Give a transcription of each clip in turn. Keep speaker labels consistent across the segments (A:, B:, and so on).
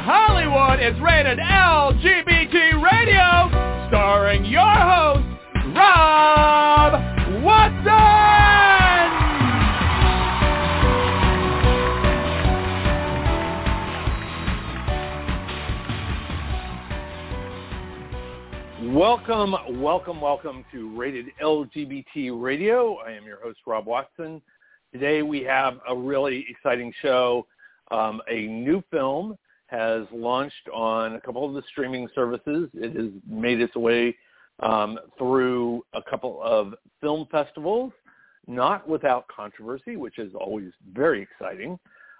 A: Hollywood is rated LGBT Radio, starring your host, Rob Watson!
B: Welcome, welcome, welcome to Rated LGBT Radio. I am your host, Rob Watson. Today we have a really exciting show. Um, a new film has launched on a couple of the streaming services. It has made its way um, through a couple of film festivals, not without controversy, which is always very exciting.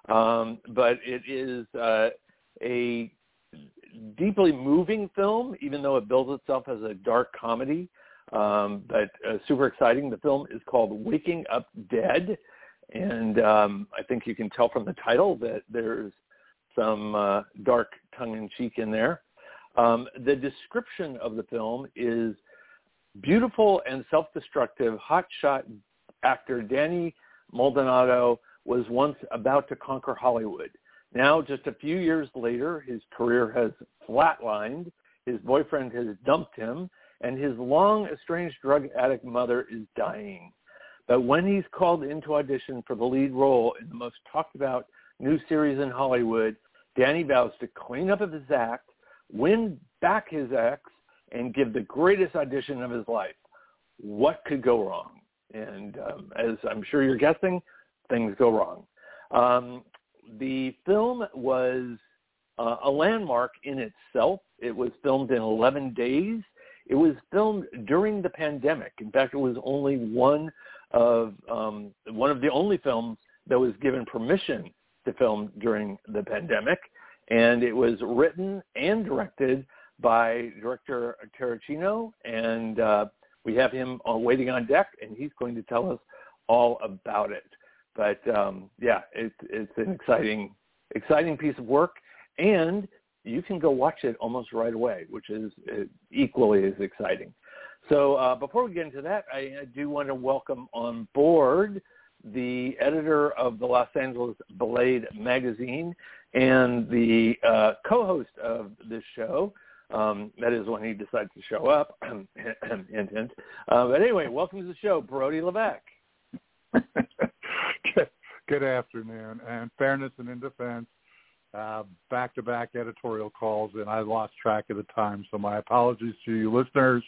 B: Um, but it is uh, a deeply moving film, even though it bills itself as a dark comedy. Um, but uh, super exciting. The film is called Waking Up Dead, and um, I think you can tell from the title that there's some uh, dark tongue-in-cheek in there. Um, the description of the film is beautiful and self-destructive hotshot actor Danny Maldonado was once about to conquer Hollywood. Now, just a few years later, his career has flatlined. His boyfriend has dumped him, and his long estranged drug addict mother is dying. But when he's called into audition for the lead role in the most talked about new series in Hollywood, Danny vows to clean up his act, win back his ex, and give the greatest audition of his life. What could go wrong? And um, as I'm sure you're guessing, things go wrong. Um, the film was uh, a landmark in itself. It was filmed in 11 days. It was filmed during the pandemic. In fact, it was only one of um, one of the only films that was given permission to film during the pandemic, and it was written and directed by director Terracino, and uh, we have him on, waiting on deck, and he's going to tell us all about it. But um, yeah, it's it's an exciting exciting piece of work, and you can go watch it almost right away, which is uh, equally as exciting. So uh, before we get into that, I, I do want to welcome on board the editor of the Los Angeles Blade magazine and the uh, co-host of this show. Um, that is when he decides to show up. hint, hint. Uh, but anyway, welcome to the show, Brody Levesque.
C: Good afternoon. And fairness and in defense, uh, back-to-back editorial calls, and I lost track of the time. So my apologies to you listeners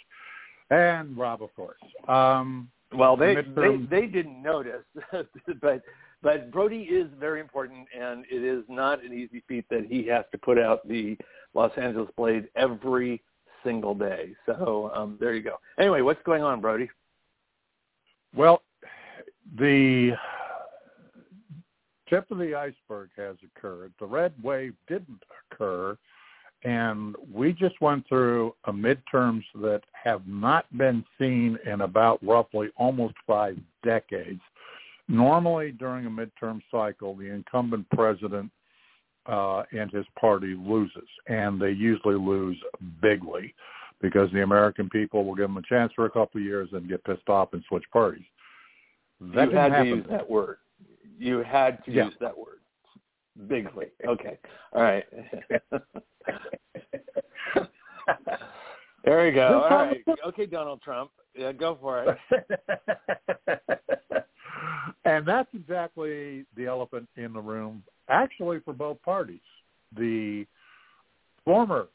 C: and Rob, of course. Um,
B: well, they, they they didn't notice, but but Brody is very important, and it is not an easy feat that he has to put out the Los Angeles Blade every single day. So um, there you go. Anyway, what's going on, Brody?
C: Well, the tip of the iceberg has occurred. The red wave didn't occur and we just went through a midterms that have not been seen in about roughly almost five decades. Normally during a midterm cycle, the incumbent president uh, and his party loses, and they usually lose bigly because the American people will give them a chance for a couple of years and get pissed off and switch parties.
B: That you had to use that word. You had to yeah. use that word. Bigly. Okay. All right. there we go. All right. Okay, Donald Trump. Yeah, go for
C: it. and that's exactly the elephant in the room, actually, for both parties. The former,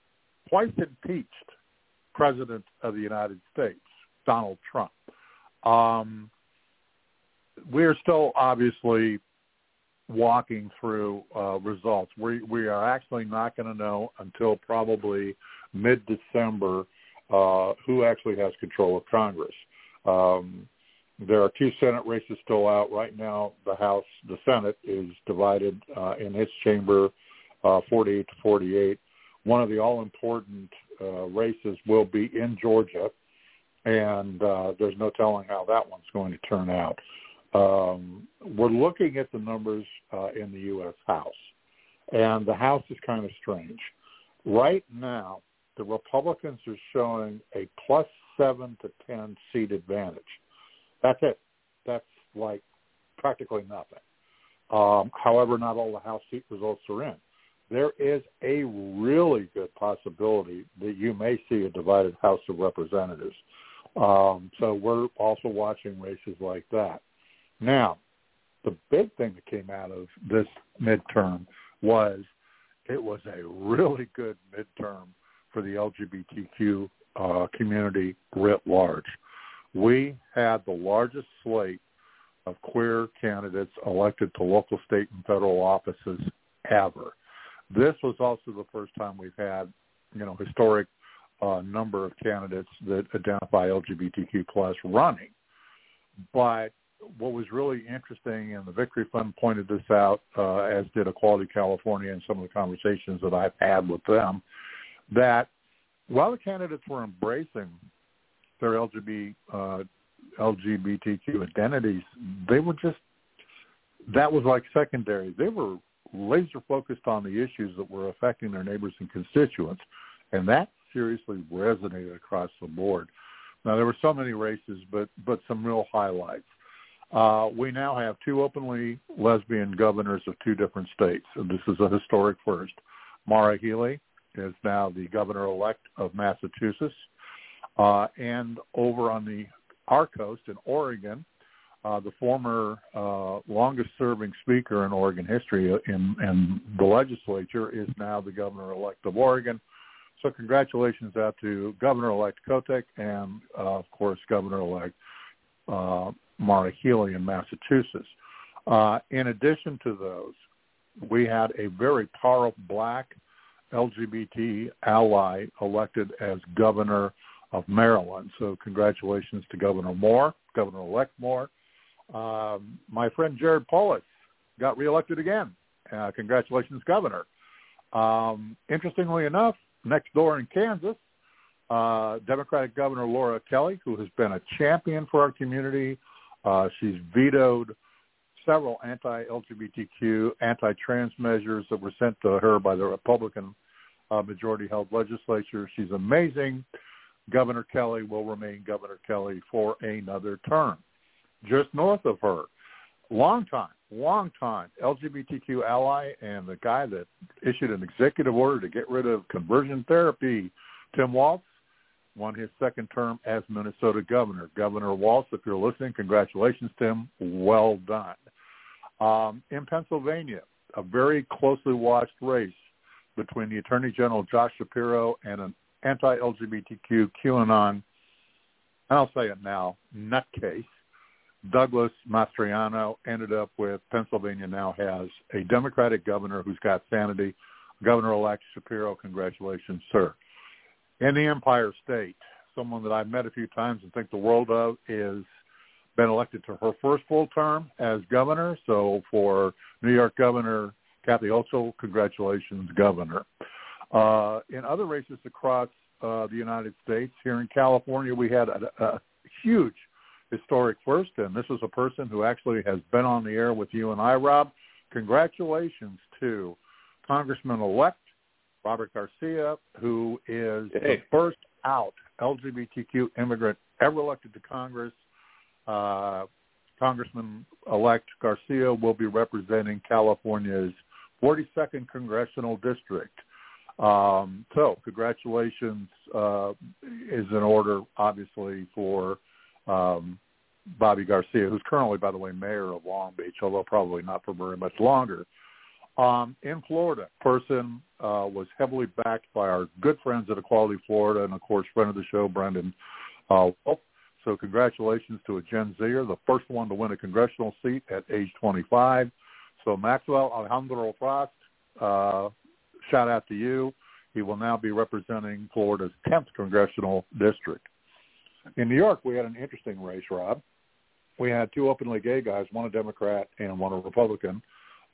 C: twice impeached president of the United States, Donald Trump. Um, we're still obviously walking through uh, results. We we are actually not going to know until probably mid December uh, who actually has control of Congress. Um, there are two Senate races still out right now. The House, the Senate is divided uh, in its chamber, uh, 48 to 48. One of the all-important uh, races will be in Georgia, and uh, there's no telling how that one's going to turn out. Um, we're looking at the numbers uh, in the U.S. House, and the House is kind of strange. Right now, the Republicans are showing a plus seven to ten seat advantage. That's it. That's like practically nothing. Um, however, not all the House seat results are in. there is a really good possibility that you may see a divided House of Representatives. Um, so we're also watching races like that. Now, the big thing that came out of this midterm was it was a really good midterm for the LGBTQ uh, community writ large. We had the largest slate of queer candidates elected to local, state, and federal offices ever. This was also the first time we've had, you know, historic uh, number of candidates that identify LGBTQ plus running. But what was really interesting, and the Victory Fund pointed this out, uh, as did Equality California and some of the conversations that I've had with them, that while the candidates were embracing their LGBT, uh, LGBTQ identities, they were just, that was like secondary. They were laser focused on the issues that were affecting their neighbors and constituents, and that seriously resonated across the board. Now there were so many races, but but some real highlights. Uh, we now have two openly lesbian governors of two different states, and this is a historic first. Maura Healey is now the governor-elect of Massachusetts, uh, and over on the our coast in Oregon, uh, the former uh, longest-serving speaker in Oregon history in, in the legislature is now the governor-elect of Oregon. So congratulations out to Governor-elect Kotek and, uh, of course, Governor-elect uh, Maura Healey in Massachusetts. Uh, in addition to those, we had a very powerful black LGBT ally elected as governor of Maryland. So congratulations to Governor Moore, Governor-elect Moore. Um, my friend Jared Polis got reelected again. Uh, congratulations, Governor. Um, interestingly enough, next door in Kansas, uh, Democratic Governor Laura Kelly, who has been a champion for our community. Uh, she's vetoed several anti-LGBTQ, anti-trans measures that were sent to her by the Republican uh, majority-held legislature. She's amazing. Governor Kelly will remain Governor Kelly for another term. Just north of her, long time, long time LGBTQ ally and the guy that issued an executive order to get rid of conversion therapy, Tim Walz, won his second term as Minnesota governor. Governor Walz, if you're listening, congratulations, Tim. Well done. Um, in Pennsylvania, a very closely watched race between the Attorney General Josh Shapiro and an anti-LGBTQ QAnon, and I'll say it now, nutcase, Douglas Mastriano ended up with Pennsylvania now has a Democratic governor who's got sanity. Governor-elect Shapiro, congratulations, sir. In the Empire State, someone that I've met a few times and think the world of is been elected to her first full term as governor. So for New York Governor Kathy Hochul, congratulations, Governor. Uh, in other races across uh, the United States, here in California, we had a, a huge historic first, and this is a person who actually has been on the air with you and I, Rob. Congratulations to Congressman-elect Robert Garcia, who is hey. the first out LGBTQ immigrant ever elected to Congress. Uh, Congressman-elect Garcia will be representing California's 42nd congressional district. Um, so congratulations uh, is in order, obviously, for um, Bobby Garcia, who's currently, by the way, mayor of Long Beach, although probably not for very much longer. Um, in Florida, person uh, was heavily backed by our good friends at Equality Florida, and of course, friend of the show, Brandon uh, Wolf. So congratulations to a Gen Zer, the first one to win a congressional seat at age 25. So Maxwell Alejandro Frost, uh, shout out to you. He will now be representing Florida's 10th congressional district. In New York, we had an interesting race, Rob. We had two openly gay guys, one a Democrat and one a Republican,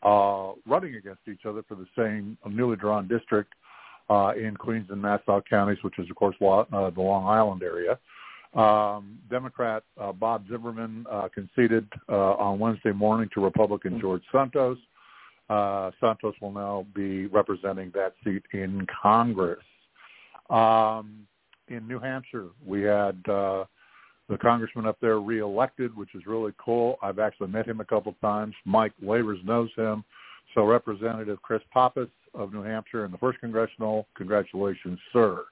C: uh, running against each other for the same newly drawn district uh, in Queens and Nassau counties, which is, of course, uh, the Long Island area. Um, Democrat uh, Bob Zimmerman uh, conceded uh, on Wednesday morning to Republican George Santos. Uh, Santos will now be representing that seat in Congress. Um, in New Hampshire, we had uh, the congressman up there reelected, which is really cool. I've actually met him a couple of times. Mike Wavers knows him. So Representative Chris Pappas of New Hampshire in the first congressional. Congratulations, sir.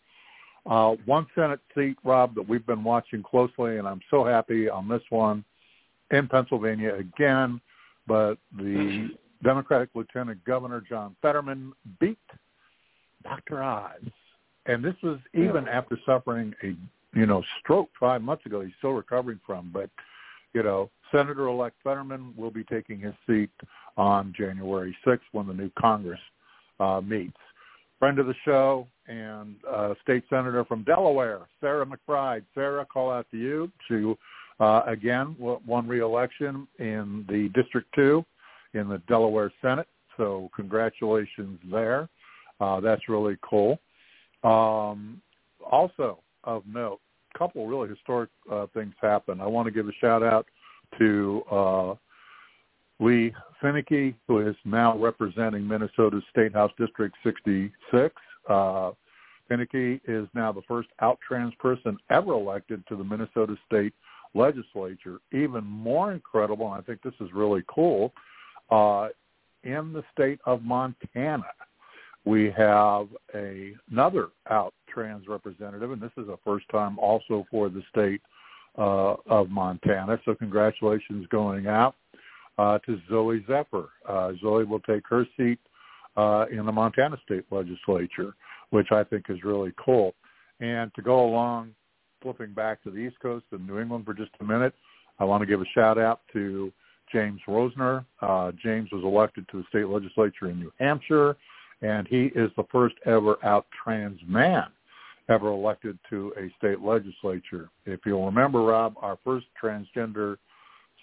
C: Uh, one Senate seat, Rob, that we've been watching closely, and I'm so happy on this one in Pennsylvania again. But the Democratic Lieutenant Governor John Fetterman beat Dr. Oz, and this was even after suffering a you know stroke five months ago. He's still recovering from, but you know Senator-elect Fetterman will be taking his seat on January 6th when the new Congress uh, meets. Friend of the show and uh, state senator from Delaware, Sarah McBride. Sarah, call out to you. She, uh, again, won re-election in the District 2 in the Delaware Senate. So congratulations there. Uh, that's really cool. Um, also of note, couple really historic uh, things happened. I want to give a shout out to uh, Leigh Finke, who is now representing Minnesota's State House District 66. Uh, Finke is now the first out trans person ever elected to the Minnesota State Legislature. Even more incredible, and I think this is really cool, uh, in the state of Montana, we have a, another out trans representative, and this is a first time also for the state uh, of Montana. So congratulations going out uh, to Zooey Zephyr. Uh, Zooey will take her seat uh, in the Montana State Legislature, which I think is really cool. And to go along, flipping back to the East Coast and New England for just a minute, I want to give a shout out to James Roesener. Uh, James was elected to the state legislature in New Hampshire, and he is the first ever out trans man ever elected to a state legislature. If you'll remember, Rob, our first transgender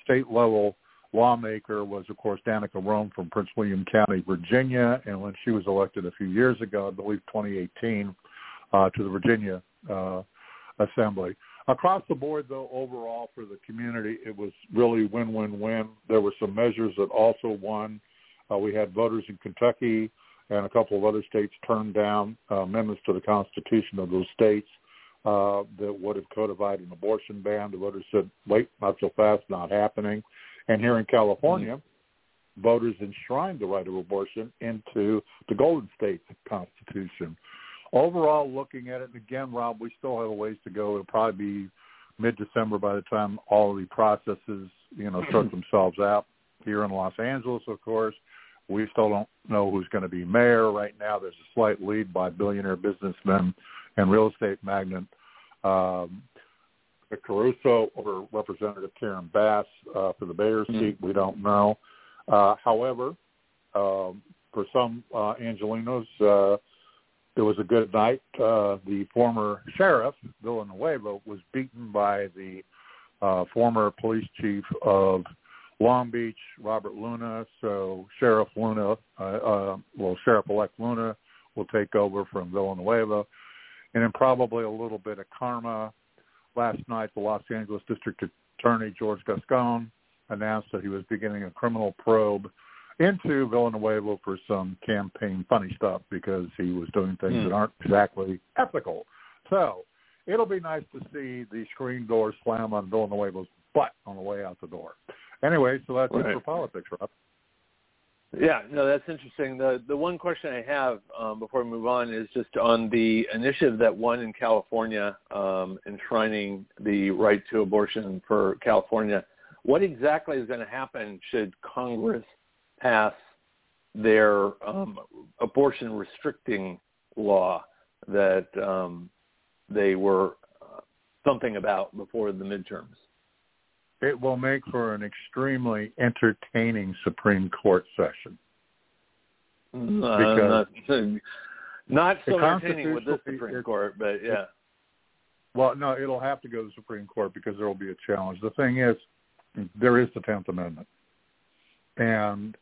C: state level lawmaker was, of course, Danica Roem from Prince William County, Virginia. And when she was elected a few years ago, I believe 2018, uh, to the Virginia uh, Assembly. Across the board, though, overall for the community, it was really win-win-win. There were some measures that also won. Uh, we had voters in Kentucky and a couple of other states turned down uh, amendments to the Constitution of those states uh, that would have codified an abortion ban. The voters said, wait, not so fast, not happening. And here in California, mm-hmm. voters enshrined the right of abortion into the Golden State Constitution. Overall, looking at it, and again, Rob, we still have a ways to go. It'll probably be mid-December by the time all of the processes, you know, sort themselves out. Here in Los Angeles, of course, we still don't know who's going to be mayor. Right now, there's a slight lead by billionaire businessman and real estate magnate um, Caruso over Representative Karen Bass uh, for the mayor's mm-hmm. seat. We don't know. Uh, however, um, for some uh, Angelenos, uh, it was a good night. Uh, the former sheriff, Villanueva, was beaten by the uh, former police chief of Long Beach, Robert Luna. So Sheriff Luna, uh, uh, well, Sheriff-elect Luna will take over from Villanueva. And then probably a little bit of karma. Last night, the Los Angeles District Attorney, George Gascon, announced that he was beginning a criminal probe into Villanueva for some campaign funny stuff because he was doing things mm. that aren't exactly ethical. So it'll be nice to see the screen door slam on Villanueva's butt on the way out the door. Anyway, so that's right. it for politics, Rob.
B: Yeah, no, that's interesting. The the one question I have um, before we move on is just on the initiative that won in California, um, enshrining the right to abortion for California. What exactly is going to happen should Congress pass their um, abortion restricting law that um, they were uh, something about before the midterms?
C: It will make for an extremely entertaining Supreme Court session.
B: Uh, not, not so entertaining with the Supreme Court, but yeah.
C: Well, no, it'll have to go to the Supreme Court because there will be a challenge. The thing is, there is the Tenth Amendment, and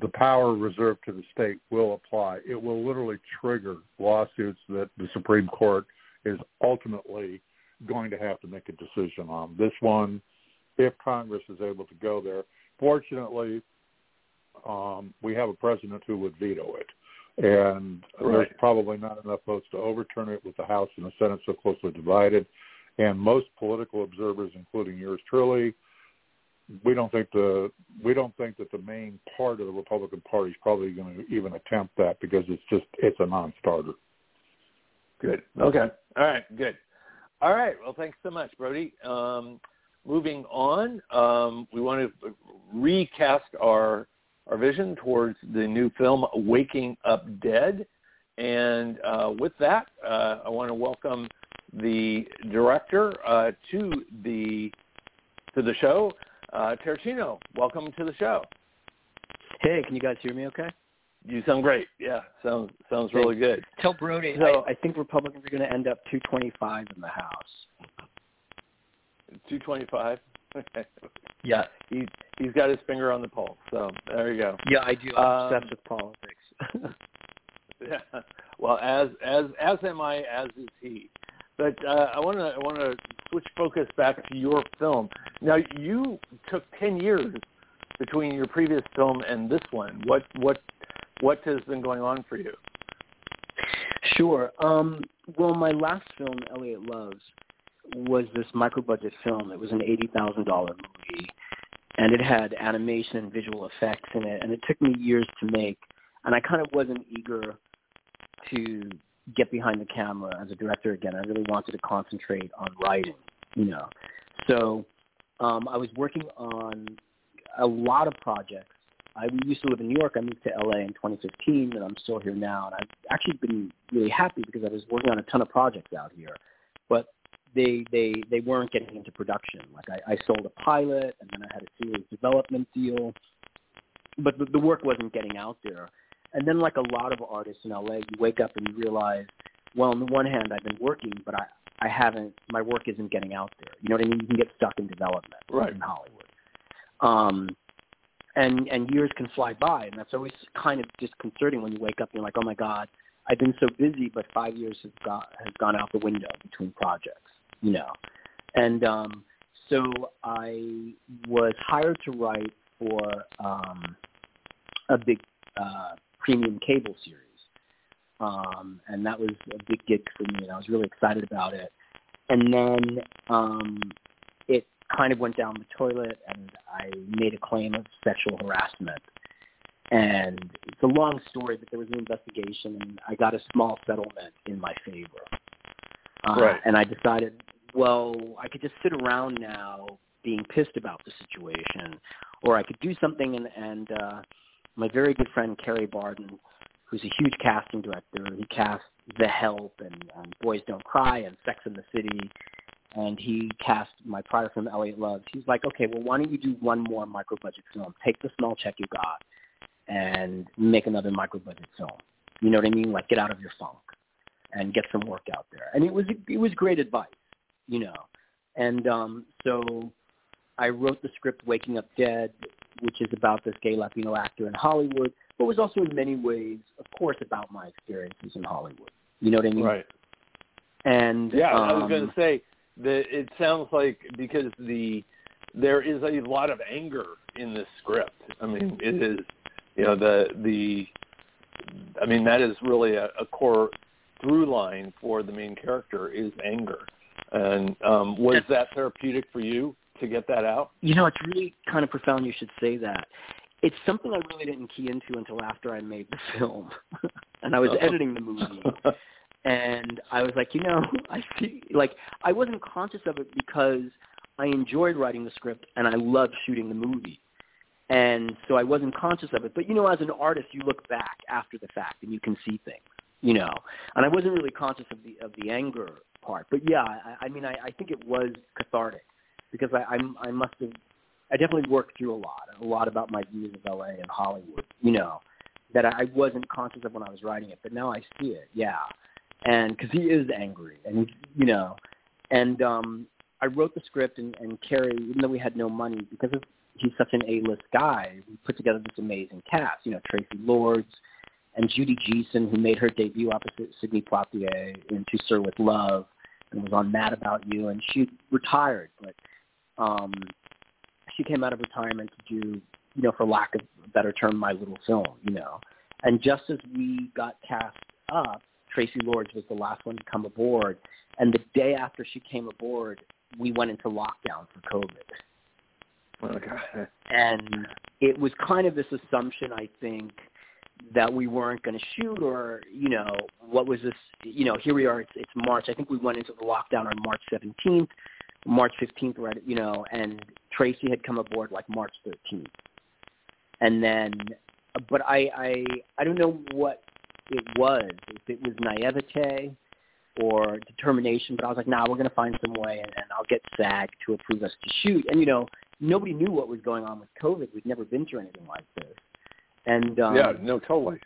C: the power reserved to the state will apply. It will literally trigger lawsuits that the Supreme Court is ultimately going to have to make a decision on. This one if Congress is able to go there. Fortunately, um, we have a president who would veto it. And right. there's probably not enough votes to overturn it with the House and the Senate so closely divided. And most political observers, including yours truly, we don't think the we don't think that the main part of the Republican Party is probably going to even attempt that because it's just it's a non-starter.
B: Good. Okay. All right. Good. All right. Well, thanks so much, Brody. Um, moving on, um, we want to recast our our vision towards the new film Waking Up Dead, and uh, with that, uh, I want to welcome the director uh, to the to the show, uh, Terracino. Welcome to the show.
D: Hey, can you guys hear me? Okay.
B: You sound great. Yeah, sounds sounds really good.
D: Tell Brody so, I, I think Republicans are going to end up 225 in the House.
B: 225.
D: yeah,
B: he he's got his finger on the pulse. So there you go.
D: Yeah, I do. I'm obsessed um, with politics.
B: yeah. Well, as as as am I. As is he. But uh, I want to I want to switch focus back to your film. Now you took ten years between your previous film and this one. What what what has been going on for you?
D: Sure. Um, well, my last film, Elliot Loves, was this micro budget film. It was an eighty thousand dollar movie, and it had animation and visual effects in it. And it took me years to make, and I kind of wasn't eager to get behind the camera as a director again. I really wanted to concentrate on writing, you know. So um, I was working on a lot of projects. I used to live in New York. I moved to LA in 2015, and I'm still here now. And I've actually been really happy because I was working on a ton of projects out here, but they they they weren't getting into production. Like I, I sold a pilot, and then I had a series development deal, but the, the work wasn't getting out there. And then, like a lot of artists in LA, you wake up and you realize, well, on the one hand, I've been working, but I I haven't. My work isn't getting out there. You know what I mean? You can get stuck in development
B: right.
D: in Hollywood. Um, and and years can fly by, and that's always kind of disconcerting when you wake up and you're like, oh my god, I've been so busy, but five years has got has gone out the window between projects, you know. And um, so I was hired to write for um, a big uh, premium cable series, um, and that was a big gig for me, and I was really excited about it. And then um, it kind of went down the toilet, and I made a claim of sexual harassment. And it's a long story, but there was an investigation, and I got a small settlement in my favor.
B: Uh, right.
D: And I decided, well, I could just sit around now being pissed about the situation, or I could do something and, and uh, my very good friend Kerry Barden, who's a huge casting director. He cast The Help and, and Boys Don't Cry and Sex in the City, and he cast my prior film Elliot Loves. He's like, okay, well, why don't you do one more micro budget film? Take the small check you got and make another micro budget film. You know what I mean? Like get out of your funk and get some work out there. And it was it was great advice, you know. And um, so I wrote the script Waking Up Dead which is about this gay Latino actor in Hollywood, but was also in many ways, of course, about my experiences in Hollywood. You know what I mean?
B: Right.
D: And
B: yeah,
D: um,
B: I was going to say that it sounds like because the there is a lot of anger in this script. I mean, it is you know the the I mean that is really a, a core through line for the main character is anger. And um, was that therapeutic for you? to get that out?
D: You know, it's really kind of profound you should say that. It's something I really didn't key into until after I made the film. and I was editing the movie. and I was like, you know, I see like I wasn't conscious of it because I enjoyed writing the script and I loved shooting the movie. And so I wasn't conscious of it. But you know, as an artist you look back after the fact and you can see things, you know. And I wasn't really conscious of the of the anger part. But yeah, I, I mean I, I think it was cathartic because I I'm, I must have I definitely worked through a lot, a lot about my views of LA and Hollywood, you know, that I wasn't conscious of when I was writing it, but now I see it, yeah, and because he is angry, and you know, and um, I wrote the script, and, and Kerry, even though we had no money, because of he's such an A-list guy, we put together this amazing cast, you know, Traci Lords and Judy Geeson, who made her debut opposite Sidney Poitier in To Sir with Love, and was on Mad About You, and she retired, but um, she came out of retirement to do, you know, for lack of a better term, my little film, you know. And just as we got cast up, Traci Lords was the last one to come aboard. And the day after she came aboard, we went into lockdown for COVID.
B: Okay.
D: And it was kind of this assumption, I think, that we weren't going to shoot or, you know, what was this, you know, here we are, it's, it's March. I think we went into the lockdown on March 17th, March 15th, right, you know, and Traci had come aboard like March 13th. And then, but I, I, I don't know what it was, if it was naivete or determination, but I was like, nah, we're going to find some way and, and I'll get SAG to approve us to shoot. And, you know, nobody knew what was going on with COVID. We'd never been through anything like this. And um,
B: yeah, no, totally.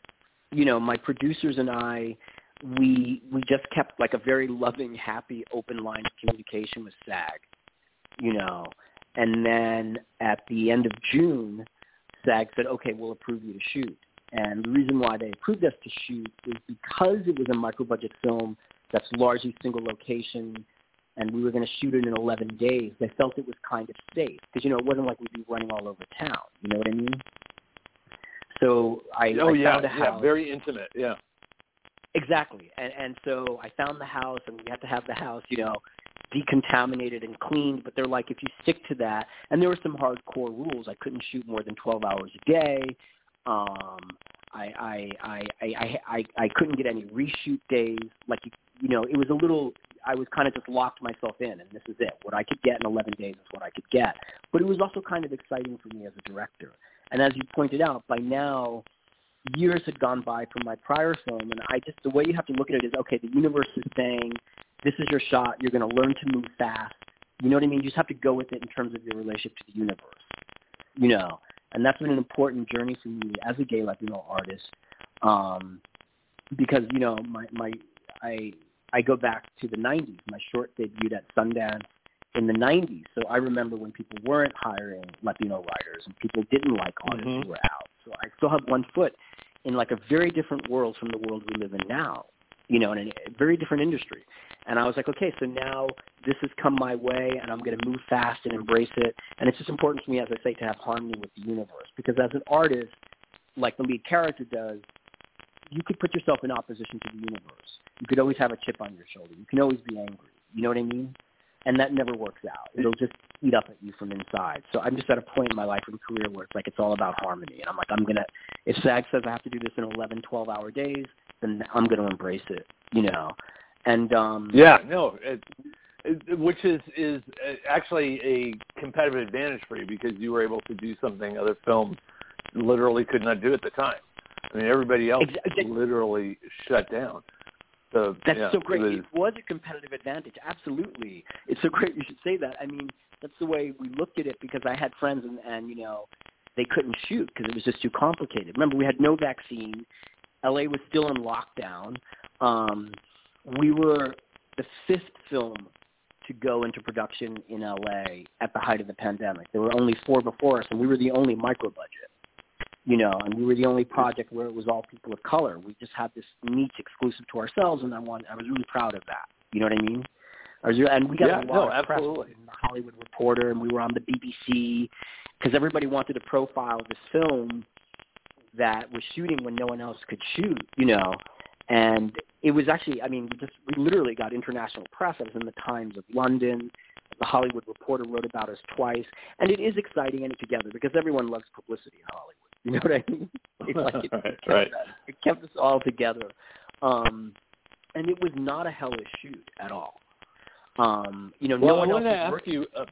D: You know, my producers and I, we we just kept like a very loving, happy, open line of communication with SAG. You know, and then at the end of June, SAG said, "Okay, we'll approve you to shoot." And the reason why they approved us to shoot is because it was a micro-budget film that's largely single location, and we were going to shoot it in 11 days. They felt it was kind of safe because you know it wasn't like we'd be running all over town. You know what I mean? So I,
B: oh
D: I
B: yeah,
D: found a house.
B: yeah, very intimate. Yeah.
D: Exactly, and and so I found the house, and we had to have the house, you know, decontaminated and cleaned. But they're like, if you stick to that, and there were some hardcore rules. I couldn't shoot more than 12 hours a day. Um, I I I I I I couldn't get any reshoot days. Like you, you know, it was a little. I was kind of just locked myself in, and this is it. What I could get in 11 days is what I could get. But it was also kind of exciting for me as a director. And as you pointed out, by now years had gone by from my prior film, and I just the way you have to look at it is okay. The universe is saying this is your shot. You're going to learn to move fast. You know what I mean? You just have to go with it in terms of your relationship to the universe. You know, and that's been an important journey for me as a gay Latino artist, um, because you know my my I I go back to the '90s. My short debuted at Sundance in the 90s. So I remember when people weren't hiring Latino writers and people didn't like artists
B: Mhm.
D: who were out. So I still have one foot in like a very different world from the world we live in now, you know, in a very different industry. And I was like, okay, so now this has come my way and I'm going to move fast and embrace it. And it's just important to me, as I say, to have harmony with the universe because as an artist, like the lead character does, you could put yourself in opposition to the universe. You could always have a chip on your shoulder. You can always be angry. You know what I mean? And that never works out. It'll just eat up at you from inside. So I'm just at a point in my life and career where it's like it's all about harmony. And I'm like, I'm gonna. If SAG says I have to do this in 11, 12 hour days, then I'm gonna embrace it. You know. And um
B: Yeah, no, it, it, which is is uh, actually a competitive advantage for you because you were able to do something other films literally could not do at the time. I mean, everybody else
D: Exa-
B: literally shut down. So
D: That's
B: yeah,
D: so great.
B: It
D: It
B: was,
D: was a competitive advantage. Absolutely. It's so great you should say that. I mean, that's the way we looked at it because I had friends and, and you know, they couldn't shoot because it was just too complicated. Remember, we had no vaccine. LA was still in lockdown. Um, we were the fifth film to go into production in LA at the height of the pandemic. There were only four before us, and we were the only micro budget you know, and we were the only project where it was all people of color. We just had this niche exclusive to ourselves, and I want, I was really proud of that. You know what I mean? I was, and we got
B: Yeah,
D: a lot
B: no,
D: of press
B: absolutely.
D: the Hollywood Reporter, and we were on the BBC because everybody wanted to profile this film that was shooting when no one else could shoot. You know, and it was actually, I mean, we just we literally got international press. I was in the Times of London. The Hollywood Reporter wrote about us twice, and it is exciting and together because everyone loves publicity in Hollywood. You know what I mean? It's like it,
B: Right,
D: it kept
B: right.
D: us- it kept us all together, um, and it was not a hellish shoot at all. Um, you know,
B: well,
D: no one
B: I
D: else
B: wanted to ask
D: working.
B: you. Uh,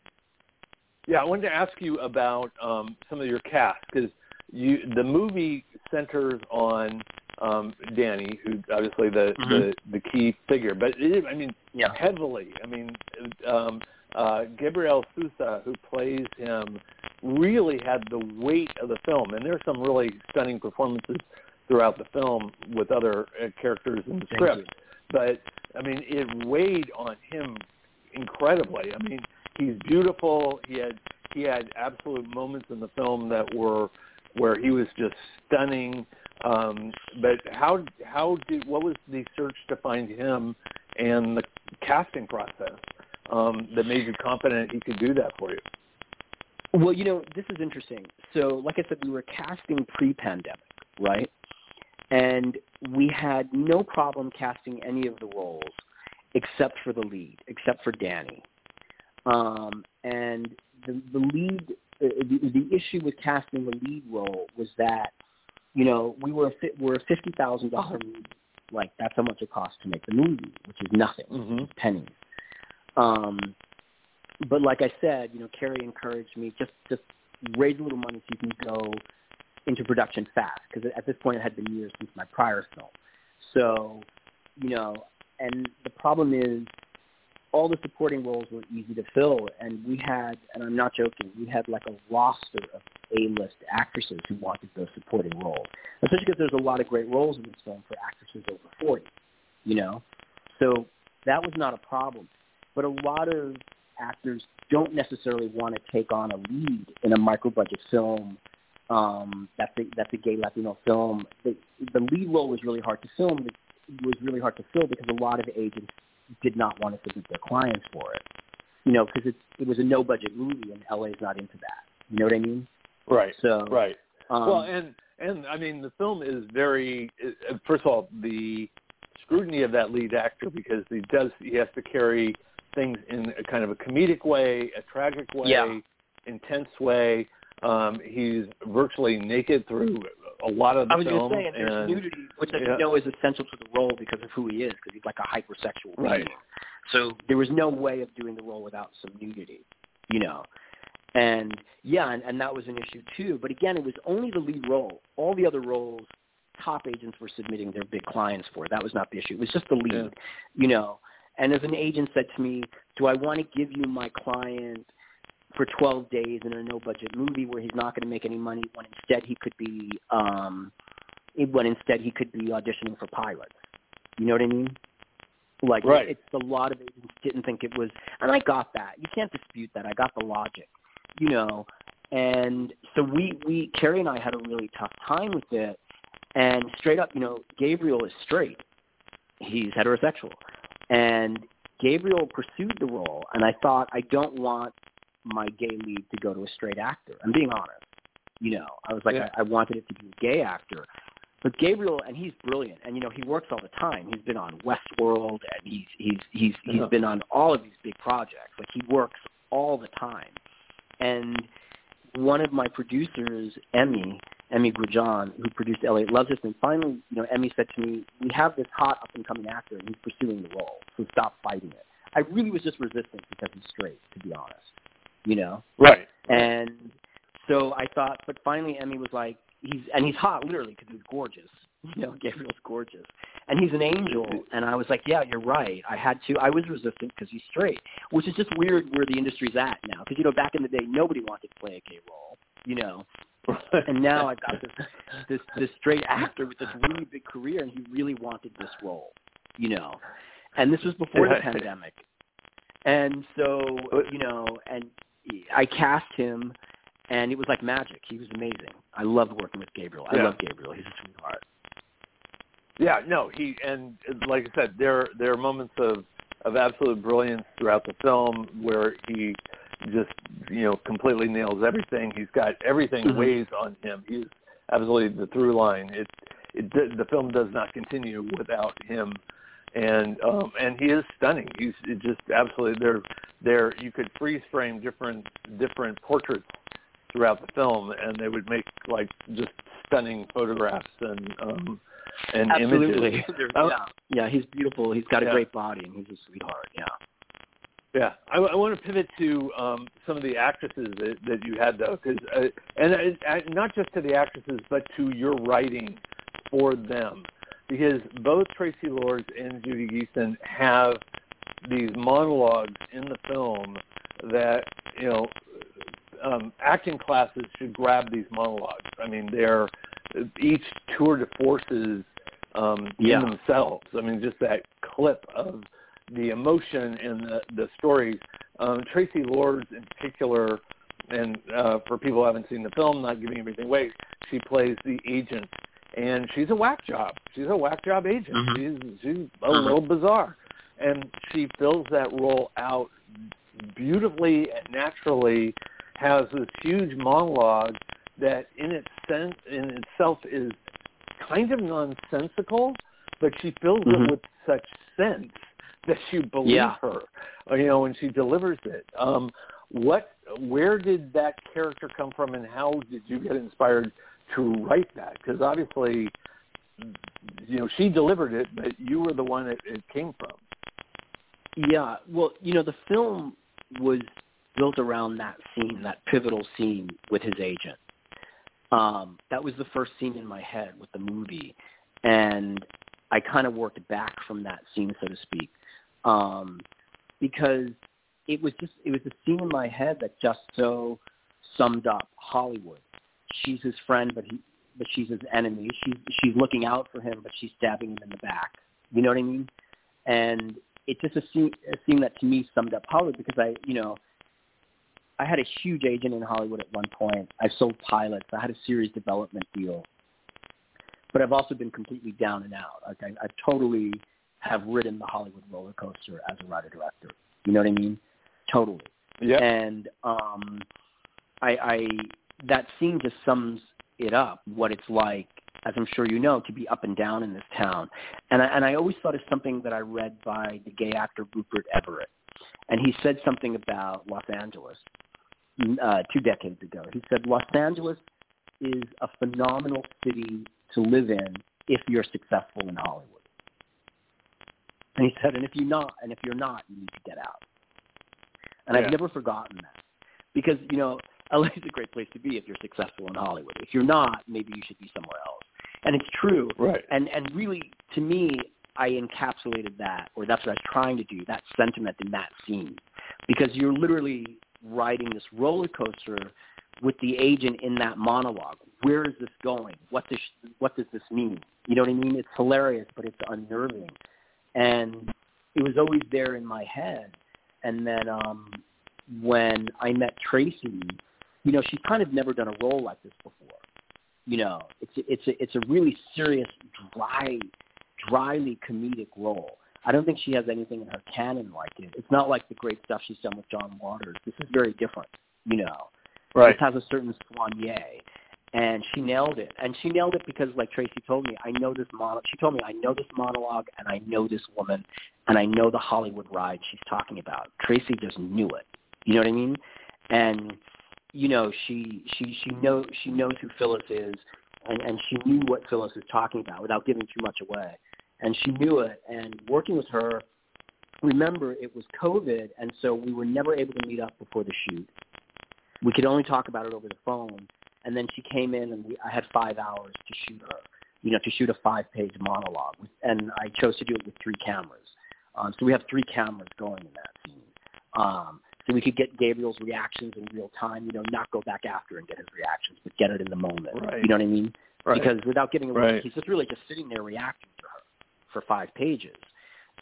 B: yeah, I wanted to ask you about um, some of your cast because you the movie centers on um, Danny, who's obviously the,
D: Mhm.
B: the the key figure, but it, I mean
D: Yeah.
B: heavily. I mean, um, uh, Gabriel Sousa, who plays him, really had the weight of the film, and there's some really stunning performances throughout the film with other uh, characters in the script. But I mean, it weighed on him incredibly. I mean, he's beautiful. He had he had absolute moments in the film that were where he was just stunning. Um, but how how did what was the search to find him and the casting process um, that made you confident he could do that for you?
D: Well, you know, this is interesting. So, like I said, we were casting pre-pandemic, right? And we had no problem casting any of the roles except for the lead, except for Danny. Um, and the, the lead the, the issue with casting the lead role was that you know we were a, we're a fifty thousand dollar movie. Like that's how much it costs to make the movie, which is nothing,
B: Mhm.
D: pennies. Um, but like I said, you know, Kerry encouraged me just just raise a little money so you can go into production fast because at this point it had been years since my prior film. So, you know, and the problem is all the supporting roles were easy to fill, and we had, and I'm not joking, we had like a roster of A-list actresses who wanted those supporting roles, especially because there's a lot of great roles in this film for actresses over 40, you know. So that was not a problem, but a lot of actors don't necessarily want to take on a lead in a micro-budget film um, that's a, that's a gay Latino film. The, the lead role was really hard to film. It was really hard to fill because a lot of agents did not want to submit their clients for it. You know, because it was a no budget movie and LA's not into that. You know what I mean?
B: Right.
D: So
B: Right.
D: Um,
B: well, and and I mean the film is very. uh, First of all, the scrutiny of that lead actor because he does he has to carry things in a kind of a comedic way, a tragic way,
D: Yeah.
B: intense way. Um, he's virtually naked through a lot of the
D: I was
B: film,
D: and there's
B: and
D: nudity, which I
B: yeah.
D: know is essential to the role because of who he is, because he's like a hypersexual
B: Right.
D: being. So there was no way of doing the role without some nudity, you know. And yeah, and, and that was an issue too. But again, it was only the lead role. All the other roles, top agents were submitting their big clients for. That was not the issue. It was just the lead,
B: Yeah.
D: you know. And as an agent said to me, "Do I want to give you my client for 12 days in a no-budget movie where he's not going to make any money when instead he could be um when instead he could be auditioning for pilots?" You know what I mean? Like
B: Right.
D: it's a lot of agents didn't think it was, and I got that. You can't dispute that. I got the logic, you know. And so we we Kerry and I had a really tough time with it. And straight up, you know, Gabriel is straight. He's heterosexual, and Gabriel pursued the role. And I thought, I don't want my gay lead to go to a straight actor. I'm being honest. You know, I was like,
B: Yeah.
D: I, I wanted it to be a gay actor. But Gabriel, and he's brilliant, and you know he works all the time. He's been on Westworld, and he's he's he's he's been on all of these big projects. Like he works all the time. And one of my producers, Emmy Emmy Grujan, who produced Elliot Loves Us, and finally, you know, Emmy said to me, "We have this hot up and coming actor, and he's pursuing the role, so stop fighting it." I really was just resistant because he's straight, to be honest. You know,
B: right.
D: and so I thought, but finally Emmy was like, he's and he's hot literally because he's gorgeous. You know, Gabriel's gorgeous, and he's an angel. And I was like, yeah, you're right. I had to. I was resistant because he's straight, which is just weird where the industry's at now. Because you know, back in the day, nobody wanted to play a gay role. You know, and now I've got this this this straight actor with this really big career, and he really wanted this role. You know, and this was before the pandemic, and so you know, and I cast him, and it was like magic. He was amazing. I loved working with Gabriel. I
B: Yeah.
D: love Gabriel. He's a sweetheart.
B: Yeah, no, he and like I said, there there are moments of of absolute brilliance throughout the film where he just you know completely nails everything. He's got everything
D: Mhm.
B: weighs on him. He's absolutely the through line. It it the film does not continue without him, and um and he is stunning. He's it just absolutely there there you could freeze frame different different portraits throughout the film and they would make like just stunning photographs and um and
D: Absolutely.
B: images.
D: There's-
B: Oh.
D: yeah. yeah, he's beautiful. He's got a
B: Yeah.
D: great body, and he's a sweetheart. Yeah.
B: Yeah, I, I want to pivot to um, some of the actresses that, that you had, though, because uh, and uh, not just to the actresses, but to your writing for them, because both Traci Lords and Judy Geeson have these monologues in the film that you know um, acting classes should grab these monologues. I mean, they're each tour de forces um,
D: Yeah.
B: in themselves. I mean, just that clip of the emotion and the, the stories. Um, Traci Lords, in particular, and uh, for people who haven't seen the film, not giving everything away, she plays the agent, and she's a whack job. She's a whack job agent.
D: Mhm.
B: She's she's a
D: Mhm.
B: little bizarre, and she fills that role out beautifully and naturally. Has this huge monologue that, in its sense, in itself, is kind of nonsensical, but she fills
D: Mhm.
B: it with such sense that you believe
D: Yeah.
B: her, you know, when she delivers it. Um, what where did that character come from, and how did you get inspired to write that? Because obviously, you know, she delivered it, but you were the one it, it came from.
D: Yeah, well, you know, the film was built around that scene, that pivotal scene with his agent. Um, that was the first scene in my head with the movie, and I kind of worked back from that scene, so to speak, um, because it was just it was a scene in my head that just so summed up Hollywood. She's his friend, but he but she's his enemy. She's she's looking out for him, but she's stabbing him in the back. You know what I mean? And it just a scene, a scene that to me summed up Hollywood because I, you know, I had a huge agent in Hollywood at one point. I sold pilots. I had a series development deal. But I've also been completely down and out. Like I, I totally have ridden the Hollywood roller coaster as a writer director. You know what I mean? Totally.
B: Yeah.
D: And um, I, I that scene just sums it up. What it's like, as I'm sure you know, to be up and down in this town. And I, and I always thought of something that I read by the gay actor Rupert Everett, and he said something about Los Angeles uh, two decades ago. He said Los Angeles is a phenomenal city to live in if you're successful in Hollywood. And he said, and if you're not, and if you're not, you need to get out. And
B: Yeah.
D: I've never forgotten that because you know LA is a great place to be if you're successful in Hollywood. If you're not, maybe you should be somewhere else. And it's true.
B: Right.
D: And and really, to me, I encapsulated that, or that's what I was trying to do, that sentiment in that scene, because you're literally riding this roller coaster with the agent in that monologue. Where is this going? What does what does this mean? You know what I mean? It's hilarious, but it's unnerving, and it was always there in my head. And then um, when I met Traci, you know, she's kind of never done a role like this before. You know, it's a, it's a, it's a really serious, dry, dryly comedic role. I don't think she has anything in her canon like it. It's not like the great stuff she's done with John Waters. This is very different. You know,
B: Right.
D: this has a certain soigné, and she nailed it. And she nailed it because, like Traci told me, I know this monologue. She told me I know this monologue, and I know this woman, and I know the Hollywood ride she's talking about. Traci just knew it. You know what I mean? And you know, she she she knows she knows who Phyllis is, and and she knew what Phyllis is talking about without giving too much away. And she knew it. And working with her, remember it was COVID, and so we were never able to meet up before the shoot. We could only talk about it over the phone. And then she came in, and we, I had five hours to shoot her. You know, to shoot a five-page monologue, and I chose to do it with three cameras. Um, so we have three cameras going in that scene. Um, so we could get Gabriel's reactions in real time, you know, not go back after and get his reactions, but get it in the moment.
B: Right.
D: You know what I mean?
B: Right.
D: Because without giving away,
B: Right.
D: he's just really just sitting there reacting to her for five pages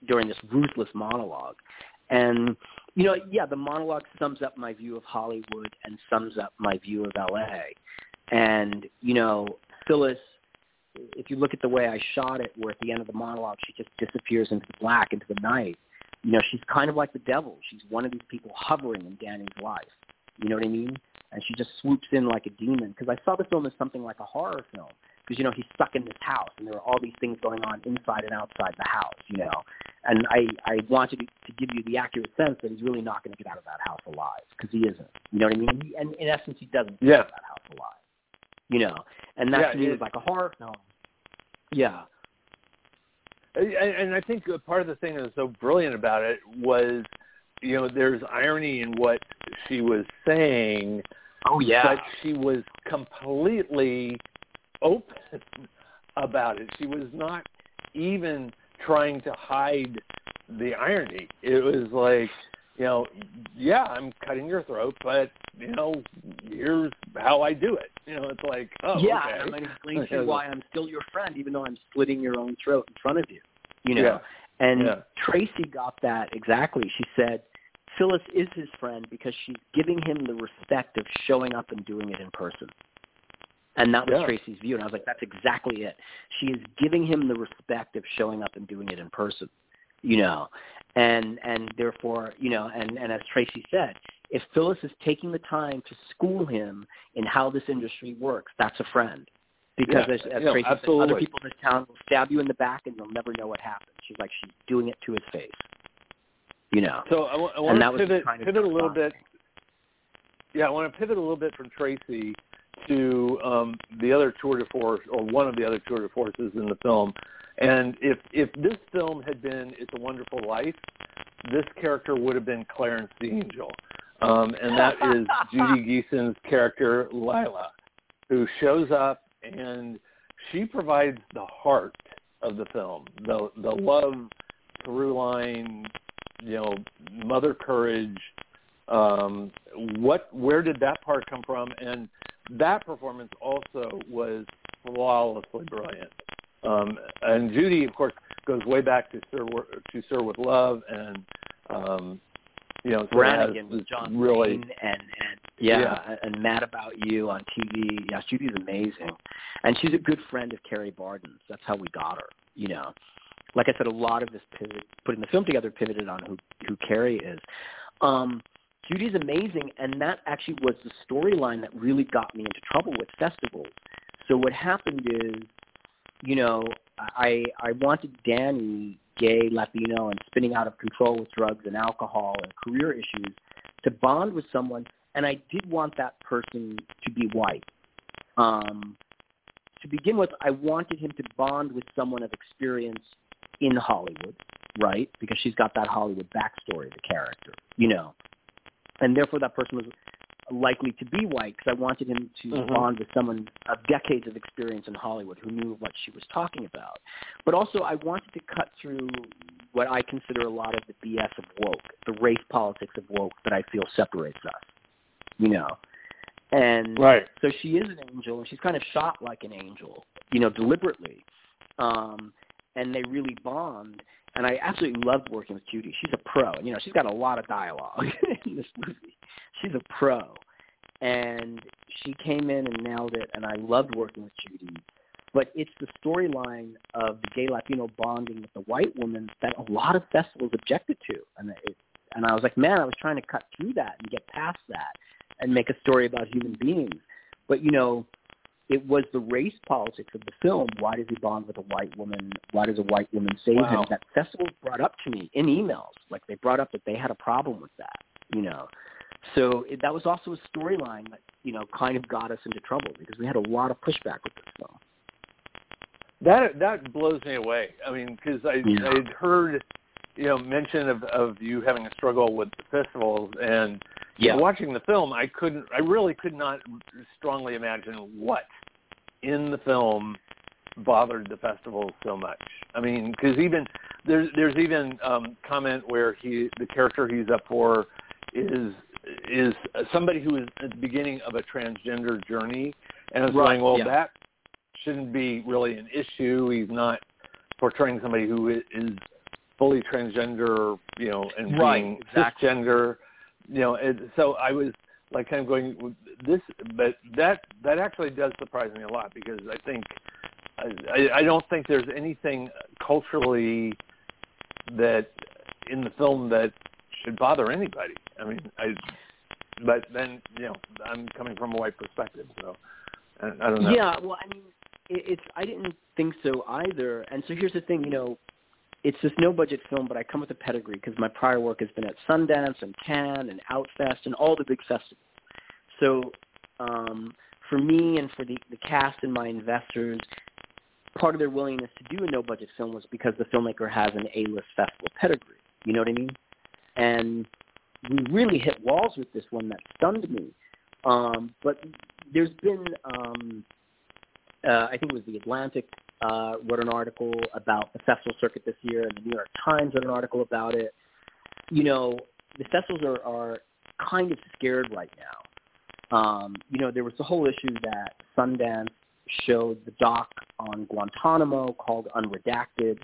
D: during this ruthless monologue. And, you know, yeah, the monologue sums up my view of Hollywood and sums up my view of LA. And, you know, Phyllis, if you look at the way I shot it, where at the end of the monologue she just disappears into the black, into the night, you know, she's kind of like the devil. She's one of these people hovering in Danny's life. You know what I mean? And she just swoops in like a demon. Because I saw the film as something like a horror film. Because, you know, he's stuck in this house, and there are all these things going on inside and outside the house, you know. And I, I wanted to, to give you the accurate sense that he's really not going to get out of that house alive, because he isn't. You know what I mean? And, he, and in essence, he doesn't get
B: Yeah.
D: out of that house alive. You know, and that
B: Yeah,
D: to me was like a horror film. Yeah.
B: And, and I think part of the thing that was so brilliant about it was, you know, there's irony in what she was saying,
D: Oh yeah.
B: but she was completely open about it. She was not even trying to hide the irony. It was like, you know, yeah, I'm cutting your throat, but you know, here's how I do it. You know, it's like, oh,
D: yeah,
B: okay.
D: and I'm going to explain to you why I'm still your friend, even though I'm slitting your own throat in front of you. You know,
B: Yeah.
D: and
B: Yeah.
D: Traci got that exactly. She said Phyllis is his friend because she's giving him the respect of showing up and doing it in person. And that was
B: Yeah.
D: Traci's view, and I was like, that's exactly it. She is giving him the respect of showing up and doing it in person. You know, and and therefore, you know, and and as Traci said, if Phyllis is taking the time to school him in how this industry works, that's a friend. Because
B: Yeah,
D: as, as
B: yeah,
D: Traci said, other people in this town will stab you in the back and you'll never know what happened. She's like, she's doing it to his face. You know.
B: So I, I want to pivot, pivot a little bit. yeah, I want to pivot a little bit from Traci to um, the other tour de force, or one of the other tour de forces in the film. And if if this film had been It's a Wonderful Life, this character would have been Clarence the Angel, um, and that is Judy Geeson's character Lila, who shows up and she provides the heart of the film, the the love through line, you know, mother courage. Um, what where did that part come from? And that performance also was flawlessly brilliant. Um, and Judy, of course, goes way back to Sir to Sir with Love, and um, you know,
D: Brannigan with John
B: really,
D: Wayne and and yeah,
B: Yeah.
D: and Mad About You on TV. Yeah, Judy's amazing, and she's a good friend of Kerry Barden's. That's how we got her. You know, like I said, a lot of this pivot, putting the film together, pivoted on who who Kerry is. Um, Judy's amazing, and that actually was the storyline that really got me into trouble with festivals. So what happened is, you know, I I wanted Danny, gay, Latino, and spinning out of control with drugs and alcohol and career issues, to bond with someone, and I did want that person to be white. Um, to begin with, I wanted him to bond with someone of experience in Hollywood, right? Because she's got that Hollywood backstory, the character, you know, and therefore that person was likely to be white because I wanted him to
B: Mhm.
D: bond with someone of decades of experience in Hollywood who knew what she was talking about. But also, I wanted to cut through what I consider a lot of the BS of woke, the race politics of woke that I feel separates us, you know. And
B: right.
D: so she is an angel, and she's kind of shot like an angel, you know, deliberately. Um, and they really bond. And I absolutely loved working with Judy. She's a pro, you know, she's got a lot of dialogue in this movie. She's a pro, and she came in and nailed it. And I loved working with Judy. But it's the storyline of the gay Latino bonding with the white woman that a lot of festivals objected to, and it, and I was like, man, I was trying to cut through that and get past that and make a story about human beings. But you know, it was the race politics of the film. Why does he bond with a white woman? Why does a white woman save
B: Wow.
D: him? That festivals brought up to me in emails. Like they brought up that they had a problem with that. You know, so it, that was also a storyline that you know kind of got us into trouble because we had a lot of pushback with this film.
B: That that blows me away. I mean, because I
D: Yeah.
B: I'd heard you know mention of of you having a struggle with the festivals, and watching the film, I couldn't. I really could not strongly imagine what in the film bothered the festival so much. I mean, because even there's there's even um, comment where he the character he's up for is is somebody who is at the beginning of a transgender journey, and it's
D: Right,
B: going, well,
D: yeah.
B: that shouldn't be really an issue. He's not portraying somebody who is is fully transgender, you know, and
D: Right,
B: being
D: exactly.
B: cisgender, you know. It, so I was like kind of going this, but that that actually does surprise me a lot because I think I, I- don't think there's anything culturally that in the film that should bother anybody. I mean, I. But then you know, I'm coming from a white perspective, so I, I don't know.
D: Yeah, well, I mean, it, it's I didn't think so either. And so here's the thing, you know, it's this no budget film, but I come with a pedigree because my prior work has been at Sundance and Cannes and Outfest and all the big festivals. So um, for me and for the, the cast and my investors, part of their willingness to do a no budget film was because the filmmaker has an A-list festival pedigree. You know what I mean? And we really hit walls with this one that stunned me. Um, but there's been, um, uh, I think it was the Atlantic uh, wrote an article about the festival circuit this year, and the New York Times wrote an article about it. You know, the festivals are, are kind of scared right now. Um, you know, there was the whole issue that Sundance showed the doc on Guantanamo called Unredacted,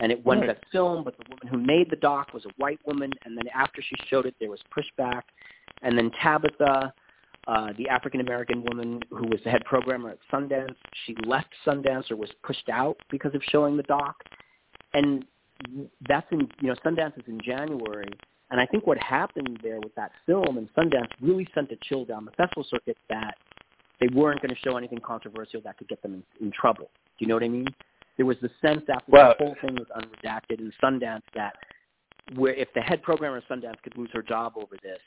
D: and it won best film, but the woman who made the doc was a white woman, and then after she showed it, there was pushback, and then Tabitha, uh, the African American woman who was the head programmer at Sundance, she left Sundance or was pushed out because of showing the doc, and that's in you know Sundance is in January, and I think what happened there with that film and Sundance really sent a chill down the festival circuit that they weren't going to show anything controversial that could get them in, in trouble. Do you know what I mean? There was the sense after
B: Well-
D: the whole thing was unredacted in Sundance that where if the head programmer of Sundance could lose her job over this,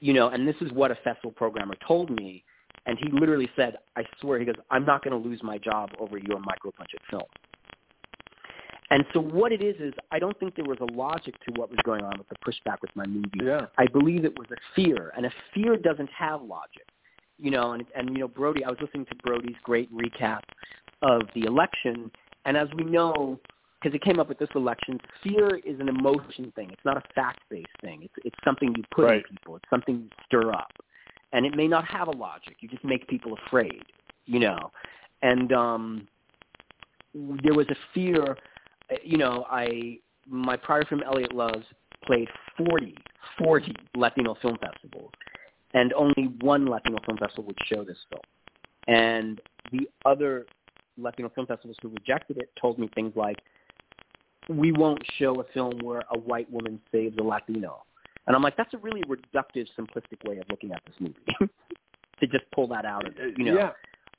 D: you know, and this is what a festival programmer told me. And he literally said, I swear, he goes, I'm not going to lose my job over your micro-budget film. And so what it is is I don't think there was a logic to what was going on with the pushback with my movie.
B: Yeah.
D: I believe it was a fear, and a fear doesn't have logic. You know, and and you know Brody. I was listening to Brody's great recap of the election, and as we know, because it came up with this election, fear is an emotion thing. It's not a fact-based thing. It's it's something you put
B: Right.
D: in people. It's something you stir up, and it may not have a logic. You just make people afraid. You know, and um, there was a fear. You know, I my prior film Elliot Loves played 40, 40 Latino film festivals, and only one Latino film festival would show this film. And the other Latino film festivals who rejected it told me things like, "We won't show a film where a white woman saves a Latino." And I'm like, that's a really reductive, simplistic way of looking at this movie. to just pull that out of it, you know.
B: yeah.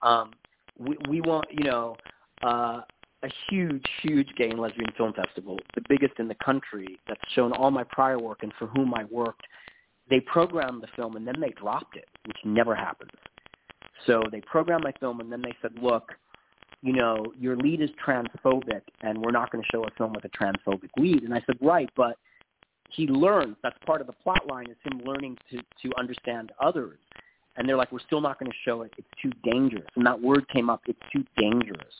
D: Um, we, we want, you know, uh, a huge, huge gay and lesbian film festival, the biggest in the country, that's shown all my prior work and for whom I worked. They programmed the film and then they dropped it, which never happens. So they programmed my film and then they said, look, you know, your lead is transphobic and we're not going to show a film with a transphobic lead. And I said, right, but he learns. That's part of the plot line is him learning to, to understand others. And they're like, we're still not going to show it. It's too dangerous. And that word came up. It's too dangerous.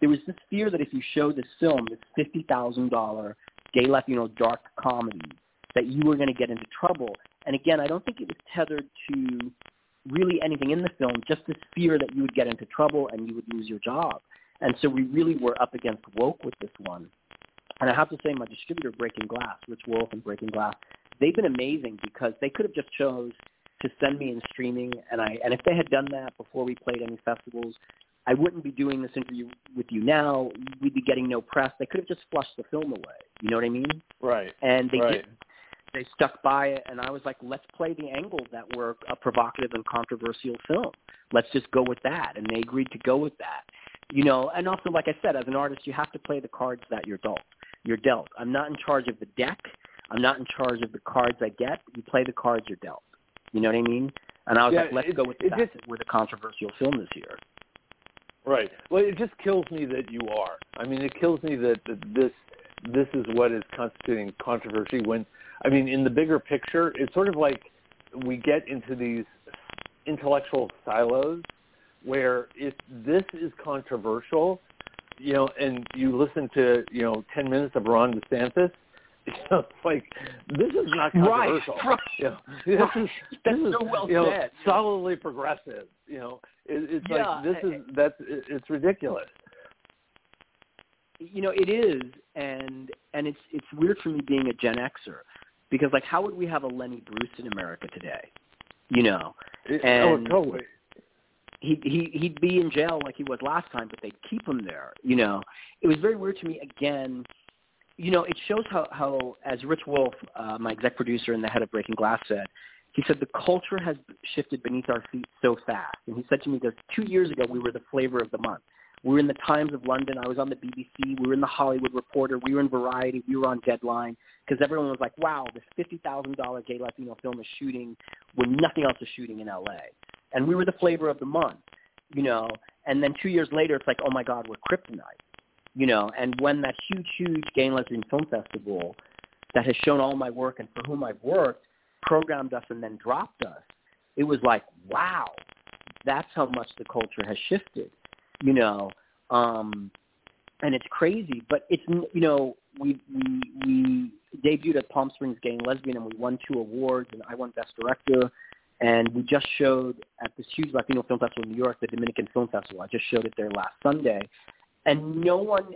D: There was this fear that if you show this film, this fifty thousand dollar gay Latino dark comedy, that you were going to get into trouble. And again, I don't think it was tethered to really anything in the film, just this fear that you would get into trouble and you would lose your job. And so we really were up against woke with this one. And I have to say, my distributor, Breaking Glass, Rich Wolf and Breaking Glass, they've been amazing because they could have just chose to send me in streaming, and I and if they had done that before we played any festivals, I wouldn't be doing this interview with you now. We'd be getting no press. They could have just flushed the film away. You know what I mean?
B: Right.
D: And they
B: right.
D: didn't. They stuck by it, and I was like, let's play the angle that we're a provocative and controversial film. Let's just go with that, and they agreed to go with that. You know, and also, like I said, as an artist, you have to play the cards that you're dealt. You're dealt. I'm not in charge of the deck. I'm not in charge of the cards I get. You play the cards you're dealt. You know what I mean? And I was
B: Yeah,
D: like, let's
B: it-
D: go with fact
B: just-
D: that we're the controversial film this year.
B: Right. Well, it just kills me that you are. I mean, it kills me that, that this this is what is constituting controversy. When I mean, in the bigger picture, it's sort of like we get into these intellectual silos where if this is controversial, you know, and you listen to you know ten minutes of Ron DeSantis, you know, it's like this is not controversial.
D: right.
B: You know, this
D: Right.
B: is
D: That's
B: this is
D: so well
B: you know,
D: said.
B: solidly progressive. You know, it, it's
D: Yeah,
B: like this is eh, eh. that's it, it's ridiculous.
D: you know it is and and it's it's weird for me being a gen xer because like how would we have a lenny bruce in america today? You know? And-
B: oh, totally.
D: he he he'd be in jail like he was last time but they'd keep him there you know? It was very weird to me again you know it shows how how as rich wolf uh, my exec producer and the head of breaking glass said he said the culture has shifted beneath our feet so fast. And he said to me that two years ago we were the flavor of the month we were in the Times of London. I was on the BBC. We were in the Hollywood Reporter. We were in Variety. We were on Deadline because everyone was like, "Wow, this fifty thousand dollar gay Latino film is shooting when nothing else is shooting in LA," and we were the flavor of the month, you know. And then two years later, it's like, "Oh my God, we're kryptonite," you know. And when that huge, huge gay and lesbian film festival that has shown all my work and for whom I've worked programmed us and then dropped us, it was like, "Wow, that's how much the culture has shifted." You know um and it's crazy but it's you know we we we debuted at palm springs gay and lesbian and we won two awards and i won best director. And we just showed at this huge latino film festival in new york the dominican film festival. I just showed it there last sunday. And no one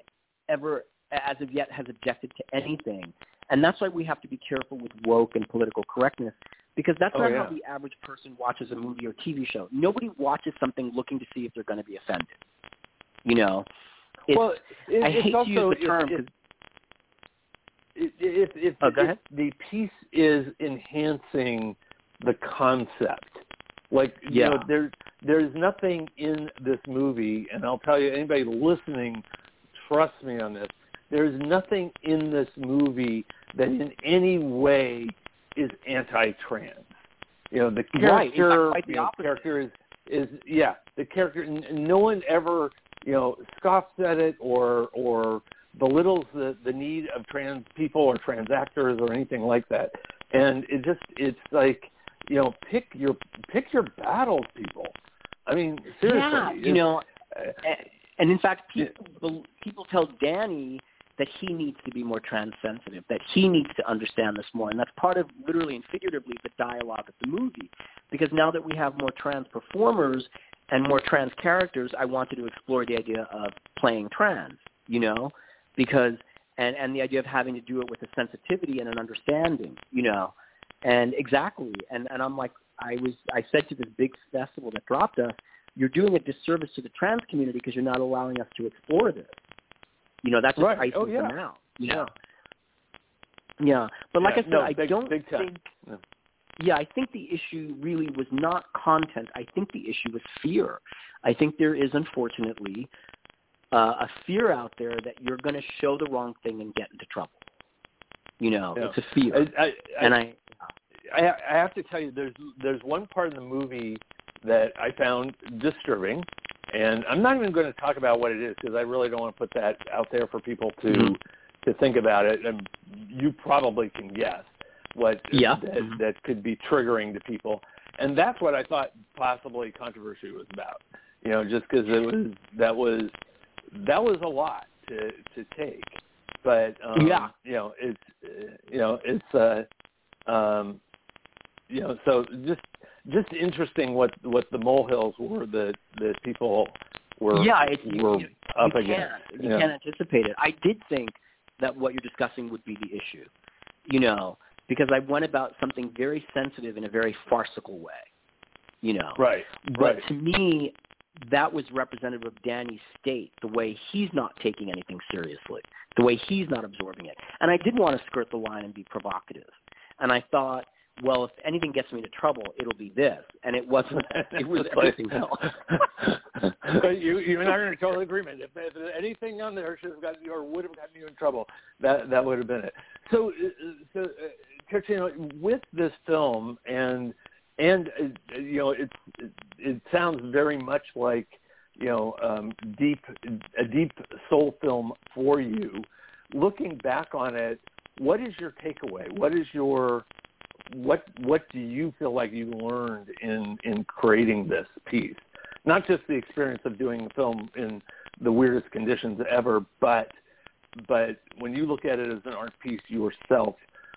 D: ever as of yet has objected to anything. And that's why we have to be careful with woke and political correctness because that's
B: Oh,
D: not
B: yeah.
D: how the average person watches a movie or TV show. Nobody watches something looking to see if they're going to be offended. You know, it's,
B: well, it,
D: I
B: it's
D: hate
B: also
D: to use the term
B: if,
D: 'cause-
B: if, if, if,
D: Oh,
B: if the piece is enhancing the concept, like you
D: Yeah.
B: know, there's there's nothing in this movie, and I'll tell you, anybody listening, trust me on this. There's nothing in this movie that in any way is anti-trans. You know, the
D: Right.
B: Character,
D: quite the
B: you know, character is is yeah, the character. No one ever you know scoffs at it or or belittles the the need of trans people or trans actors or anything like that. And it just it's like you know pick your pick your battles, people. I mean, seriously,
D: Yeah, you know,
B: uh,
D: and in fact, people people tell Danny that he needs to be more trans-sensitive, that he needs to understand this more, and that's part of literally and figuratively the dialogue of the movie. Because now that we have more trans performers and more trans characters, I wanted to explore the idea of playing trans. You know, because and and the idea of having to do it with a sensitivity and an understanding. You know, and exactly, and and I'm like, I was I said to this big festival that dropped us you're doing a disservice to the trans community because you're not allowing us to explore this. You know, that's just
B: Right.
D: icing
B: Oh, yeah.
D: them out. You know. Yeah, but like
B: Yeah,
D: I said,
B: no,
D: I don't
B: big
D: think.
B: Yeah.
D: Yeah, I think the issue really was not content. I think the issue was fear. I think there is unfortunately uh, a fear out there that you're going to show the wrong thing and get into trouble. You know,
B: Yeah.
D: it's a fear,
B: I, I,
D: and I.
B: I, I have to tell you, there's there's one part of the movie that I found disturbing, and I'm not even going to talk about what it is because I really don't want to put that out there for people to
D: Mhm.
B: to think about it. And you probably can guess what
D: Yeah.
B: that,
D: Mhm.
B: that could be triggering to people, and that's what I thought possibly controversy was about. You know, just because it was that was that was a lot to to take, but um,
D: Yeah.
B: you know, it's you know, it's uh, um, you know, so just just interesting what what the molehills were that that people were
D: yeah, you,
B: were
D: you,
B: up
D: you
B: against.
D: Can't, you
B: yeah.
D: can't anticipate it. I did think that what you're discussing would be the issue, you know, because I went about something very sensitive in a very farcical way, you know.
B: Right.
D: But
B: Right.
D: to me, that was representative of Danny's state, the way he's not taking anything seriously, the way he's not absorbing it. And I did want to skirt the line and be provocative. And I thought, well, if anything gets me into trouble, it'll be this. And it wasn't. It was everything else.
B: but you you and I are in total agreement. If, if anything on there should have gotten you or would have gotten you in trouble, that that would have been it. So uh, so uh, with this film and and uh, you know it it sounds very much like you know um, deep a deep soul film for you. Looking back on it, what is your takeaway? What is your what what do you feel like you learned in in creating this piece? Not just the experience of doing the film in the weirdest conditions ever, but but when you look at it as an art piece yourself,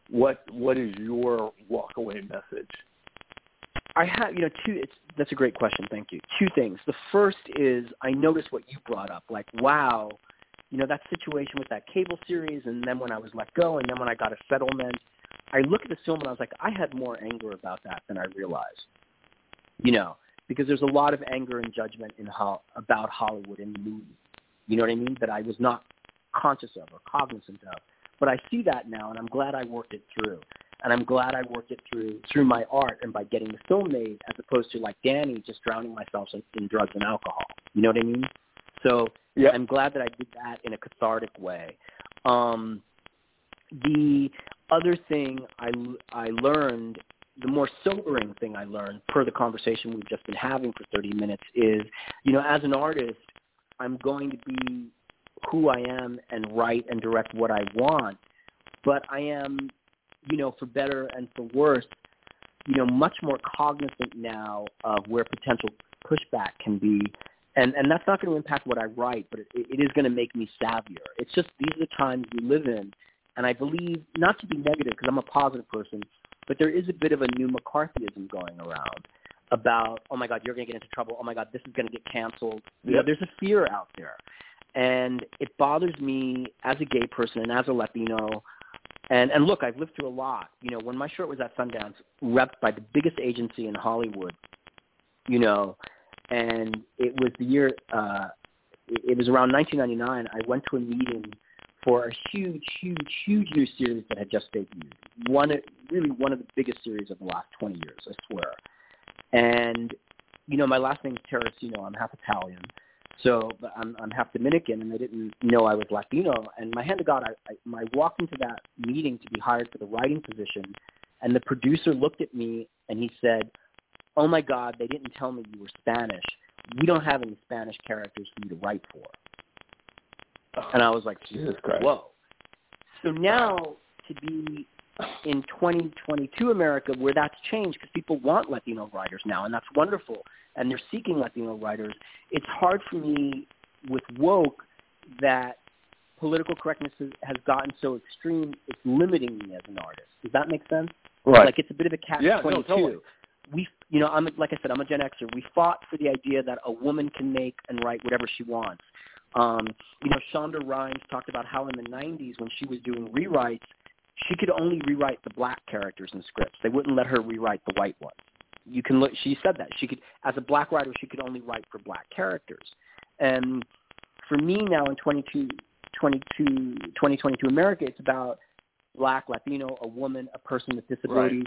B: what what is your walkaway message?
D: I have, you know, two. It's that's a great question. Thank you. Two things. The first is I noticed what you brought up. Like, wow, you know, that situation with that cable series, and then when I was let go, and then when I got a settlement, I look at the film and I was like, I had more anger about that than I realized. You know, because there's a lot of anger and judgment in how about Hollywood in the movie. You know what I mean? That I was not conscious of or cognizant of. But I see that now, and I'm glad I worked it through and I'm glad I worked it through through my art and by getting the film made, as opposed to like Danny just drowning myself in, in drugs and alcohol. You know what I mean? So
B: Yeah.
D: I'm glad that I did that in a cathartic way. Um, the other thing I I learned, the more sobering thing I learned, per the conversation we've just been having for 30 minutes, is you know as an artist, I'm going to be who I am and write and direct what I want, but I am you know, for better and for worse, you know, much more cognizant now of where potential pushback can be. And and that's not going to impact what I write, but it, it is going to make me savvier. It's just these are the times we live in, and I believe not to be negative because I'm a positive person, but there is a bit of a new McCarthyism going around about oh my God, you're going to get into trouble. Oh my God, this is going to get canceled. You know, there's a fear out there, and it bothers me as a gay person and as a Latino and and look, I've lived through a lot. You know, when my short was at Sundance, repped by the biggest agency in Hollywood, you know, and it was the year uh it was around 1999. I went to a meeting for a huge, huge, huge new series that had just debuted. One, really one of the biggest series of the last 20 years, I swear. And you know, my last name is Terracino. I'm half Italian. So I'm I'm half Dominican, and they didn't know I was Latino. And my hand to God, I, I, I walked into that meeting to be hired for the writing position, And the producer looked at me and he said, "Oh my God, they didn't tell me you were Spanish. We don't have any Spanish characters for you to write for." And I was like,
B: Jesus Christ.
D: "Whoa!" So now to be in 2022 America, where that's changed because people want Latino writers now, and that's wonderful, and they're seeking Latino writers. It's hard for me with woke that political correctness has, has gotten so extreme, it's limiting me as an artist. Does that make sense?
B: Right.
D: Like it's a bit of a catch-22.
B: Yeah, no,
D: twenty two.
B: totally.
D: We, you know, I'm like I said, I'm a Gen Xer. We fought for the idea that a woman can make and write whatever she wants. Um, you know, Shonda Rhimes talked about how in the '90s when she was doing rewrites, she could only rewrite the black characters in scripts. They wouldn't let her rewrite the white ones. You can look. She said that she could, as a black writer, she could only write for black characters. And for me now in 22, 22, 2022 America, it's about black, Latino, a woman, a person with disabilities.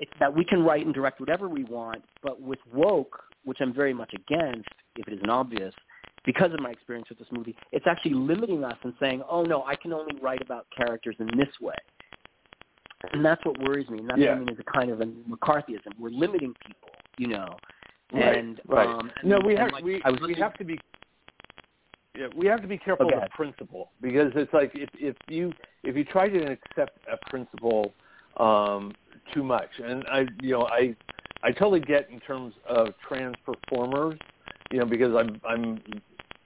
D: It's that we can write and direct whatever we want, but with woke, which I'm very much against, if it isn't obvious, because of my experience with this movie, it's actually limiting us and saying, oh no, I can only write about characters in this way. And that's what worries me. And that's
B: Yeah.
D: what I mean is a kind of a McCarthyism. We're limiting people, you know.
B: Right,
D: And
B: right.
D: um and,
B: no, we have
D: like,
B: we
D: I was
B: we have to be yeah, we have to be careful
D: Oh, go
B: with principle because it's like if if you if you try to accept a principle um, too much, and I you know I I totally get in terms of trans performers, you know, because I'm I'm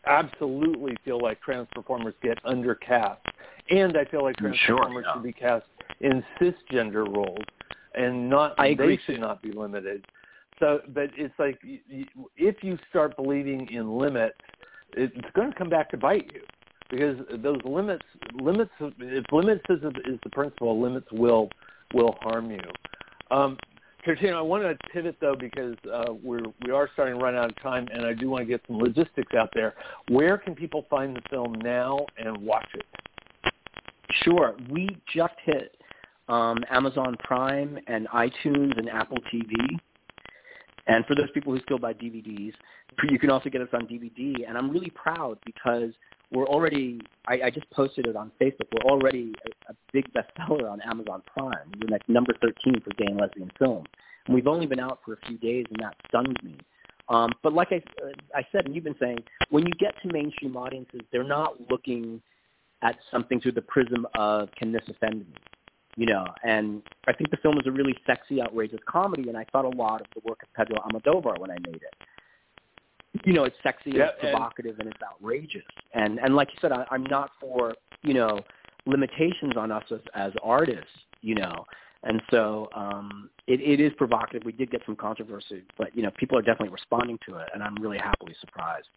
B: absolutely feel like trans performers get undercast, and I feel like trans
D: Sure,
B: performers
D: yeah.
B: should be cast in cisgender roles, and not
D: I agree,
B: they should
D: too.
B: not be limited. So, but it's like if you start believing in limits, it's going to come back to bite you because those limits, limits, if limits is, is the principle, limits will will harm you. Um, Katrina, I want to pivot though because uh, we're we are starting to run out of time, and I do want to get some logistics out there. Where can people find the film now and watch it?
D: Sure. We just hit um, Amazon Prime and iTunes and Apple TV. And for those people who still buy DVDs, you can also get us on DVD. And I'm really proud because we're already, I, I just posted it on Facebook, we're already a, a big bestseller on Amazon Prime. We're like number 13 for gay and lesbian film. And we've only been out for a few days, and that stunned me. Um, but like I, uh, I said, and you've been saying, when you get to mainstream audiences, they're not looking at something through the prism of can this offend me? You know, and I think the film is a really sexy, outrageous comedy, and I thought a lot of the work of Pedro Almodovar when I made it. You know, it's sexy,
B: Yeah,
D: it's
B: and-
D: provocative, and it's outrageous. And and like you said, I, I'm not for you know limitations on us as, as artists. You know, and so um, it, it is provocative. We did get some controversy, but you know, people are definitely responding to it, and I'm really happily surprised.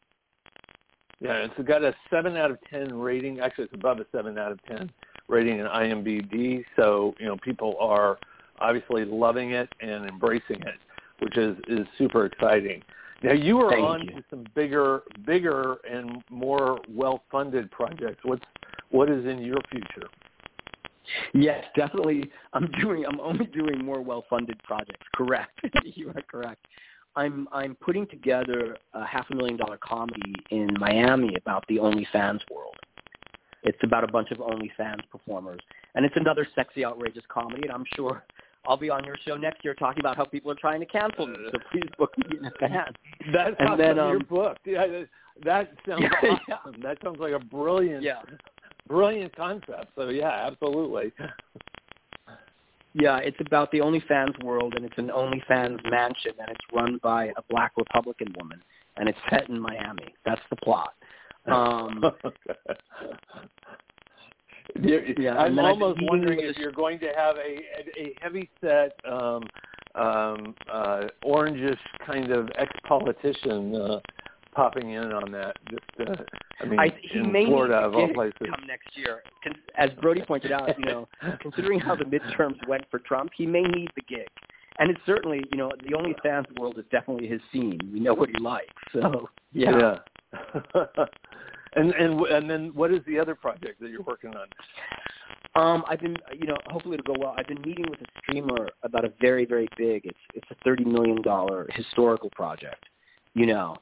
B: Yeah, it's got a seven out of ten rating. Actually, it's above a seven out of ten rating in IMDb. So you know, people are obviously loving it and embracing it, which is is super exciting. Now you are
D: Thank
B: on
D: you.
B: to some bigger, bigger and more well-funded projects. What's what is in your future?
D: Yes, definitely. I'm doing. I'm only doing more well-funded projects. Correct. you are correct. I'm I'm putting together a half a million dollar comedy in Miami about the OnlyFans world. It's about a bunch of OnlyFans performers, and it's another sexy, outrageous comedy. And I'm sure I'll be on your show next year talking about how people are trying to cancel me. So please book me in advance.
B: That's
D: And then,
B: your
D: um,
B: book. Yeah, that- that sounds
D: Yeah,
B: awesome. That sounds like a brilliant,
D: Yeah.
B: brilliant concept. So yeah, absolutely.
D: Yeah, it's about the OnlyFans world, and it's an OnlyFans mansion, and it's run by a black Republican woman, and it's set in Miami. That's the plot. Um, Yeah,
B: I'm
D: and then I've been
B: almost wondering if you're going to have a a heavy set, um, um, uh, orangish kind of ex-politician uh, popping in on that. Just, uh, I mean,
D: I, he
B: in
D: may
B: Florida of all places.
D: come next year. As Brody pointed out, you know, considering how the midterms went for Trump, he may need the gig. And it's certainly, you know, the OnlyFans world is definitely his scene. We know what he likes. So, yeah.
B: Yeah. and and and then what is the other project that you're working on?
D: Um, I've been, you know, hopefully it'll go well. I've been meeting with a streamer about a very, very big. It's it's a thirty million dollar historical project, you know,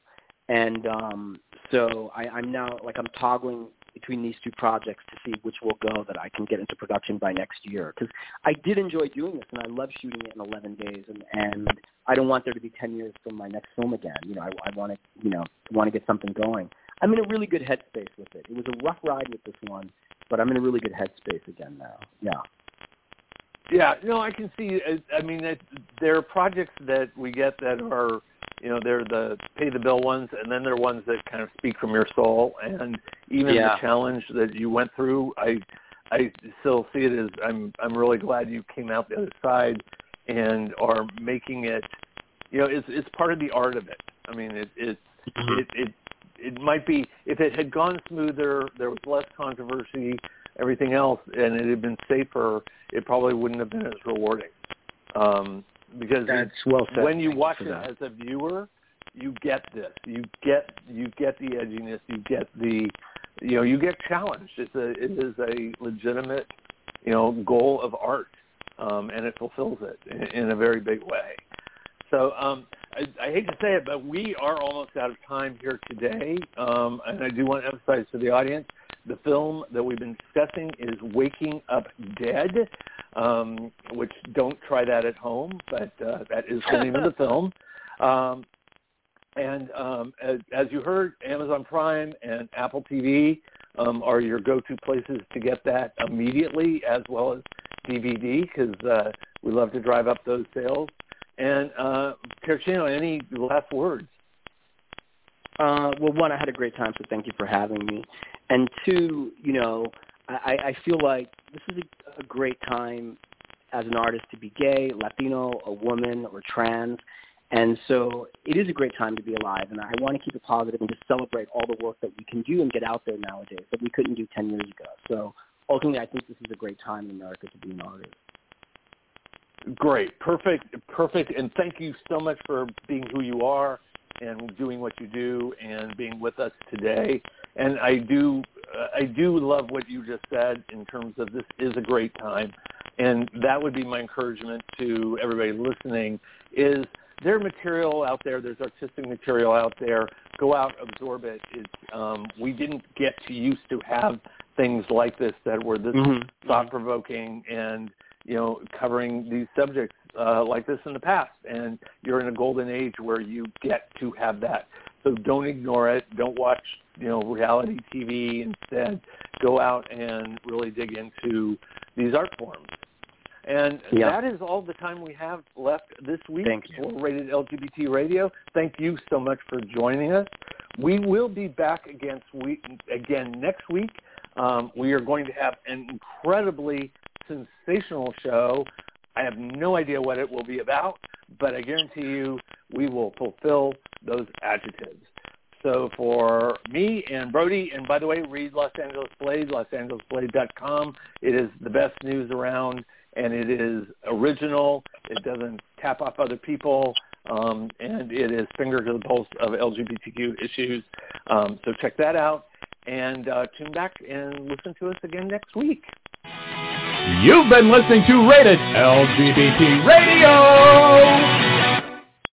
D: and um, so I, I'm now like I'm toggling between these two projects to see which will go that I can get into production by next year. Because I did enjoy doing this, and I love shooting it in 11 days, and and I don't want there to be 10 years from my next film again. You know, I, I want to you know want to get something going. I'm in a really good headspace with it. It was a rough ride with this one, but I'm in a really good headspace again now. Yeah.
B: Yeah, no, I can see. I mean, it, there are projects that we get that are, you know, they're the pay the bill ones, and then there are ones that kind of speak from your soul. And even
D: yeah.
B: the challenge that you went through, I, I still see it as I'm. I'm really glad you came out the other side and are making it. You know, it's it's part of the art of it. I mean, it it
D: mm-hmm.
B: it, it it might be if it had gone smoother, there was less controversy everything else, and it had been safer, it probably wouldn't have been as rewarding. Um, because
D: that's well said.
B: when you watch it
D: that.
B: as a viewer, you get this. You get you get the edginess. You get the you know you get challenged. It's a it is a legitimate you know goal of art, um, and it fulfills it in, in a very big way. So um, I, I hate to say it, but we are almost out of time here today, um, and I do want to emphasize to the audience the film that we've been discussing is Waking Up Dead, um, which don't try that at home, but uh, that is the name of the film. Um, and um, as, as you heard, Amazon Prime and Apple TV um, are your go-to places to get that immediately, as well as DVD, because uh, we love to drive up those sales. And uh, any last words?
D: Uh, well, one, I had a great time, so thank you for having me. And two, you know, I, I feel like this is a, a great time as an artist to be gay, Latino, a woman, or trans. And so it is a great time to be alive, and I want to keep it positive and just celebrate all the work that we can do and get out there nowadays that we couldn't do 10 years ago. So ultimately, I think this is a great time in America to be an artist.
B: Great, perfect, perfect, and thank you so much for being who you are and doing what you do and being with us today. And I do, uh, I do love what you just said in terms of this is a great time, and that would be my encouragement to everybody listening. Is there material out there? There's artistic material out there. Go out, absorb it. It's, um, we didn't get to used to have things like this that were this
D: mm-hmm.
B: thought provoking and you know covering these subjects uh, like this in the past, and you're in a golden age where you get to have that. So don't ignore it. Don't watch, you know, reality TV. Instead, go out and really dig into these art forms. And
D: yeah.
B: that is all the time we have left this week
D: Thank you.
B: for Rated LGBT Radio. Thank you so much for joining us. We will be back against week, again next week. Um, we are going to have an incredibly sensational show I have no idea what it will be about, but I guarantee you we will fulfill those adjectives. So for me and Brody, and by the way, read Los Angeles Blade, losangelesblade.com. It is the best news around, and it is original. It doesn't tap off other people, um, and it is finger to the pulse of LGBTQ issues. Um, so check that out, and uh, tune back and listen to us again next week.
A: You've been listening to Rated LGBT Radio.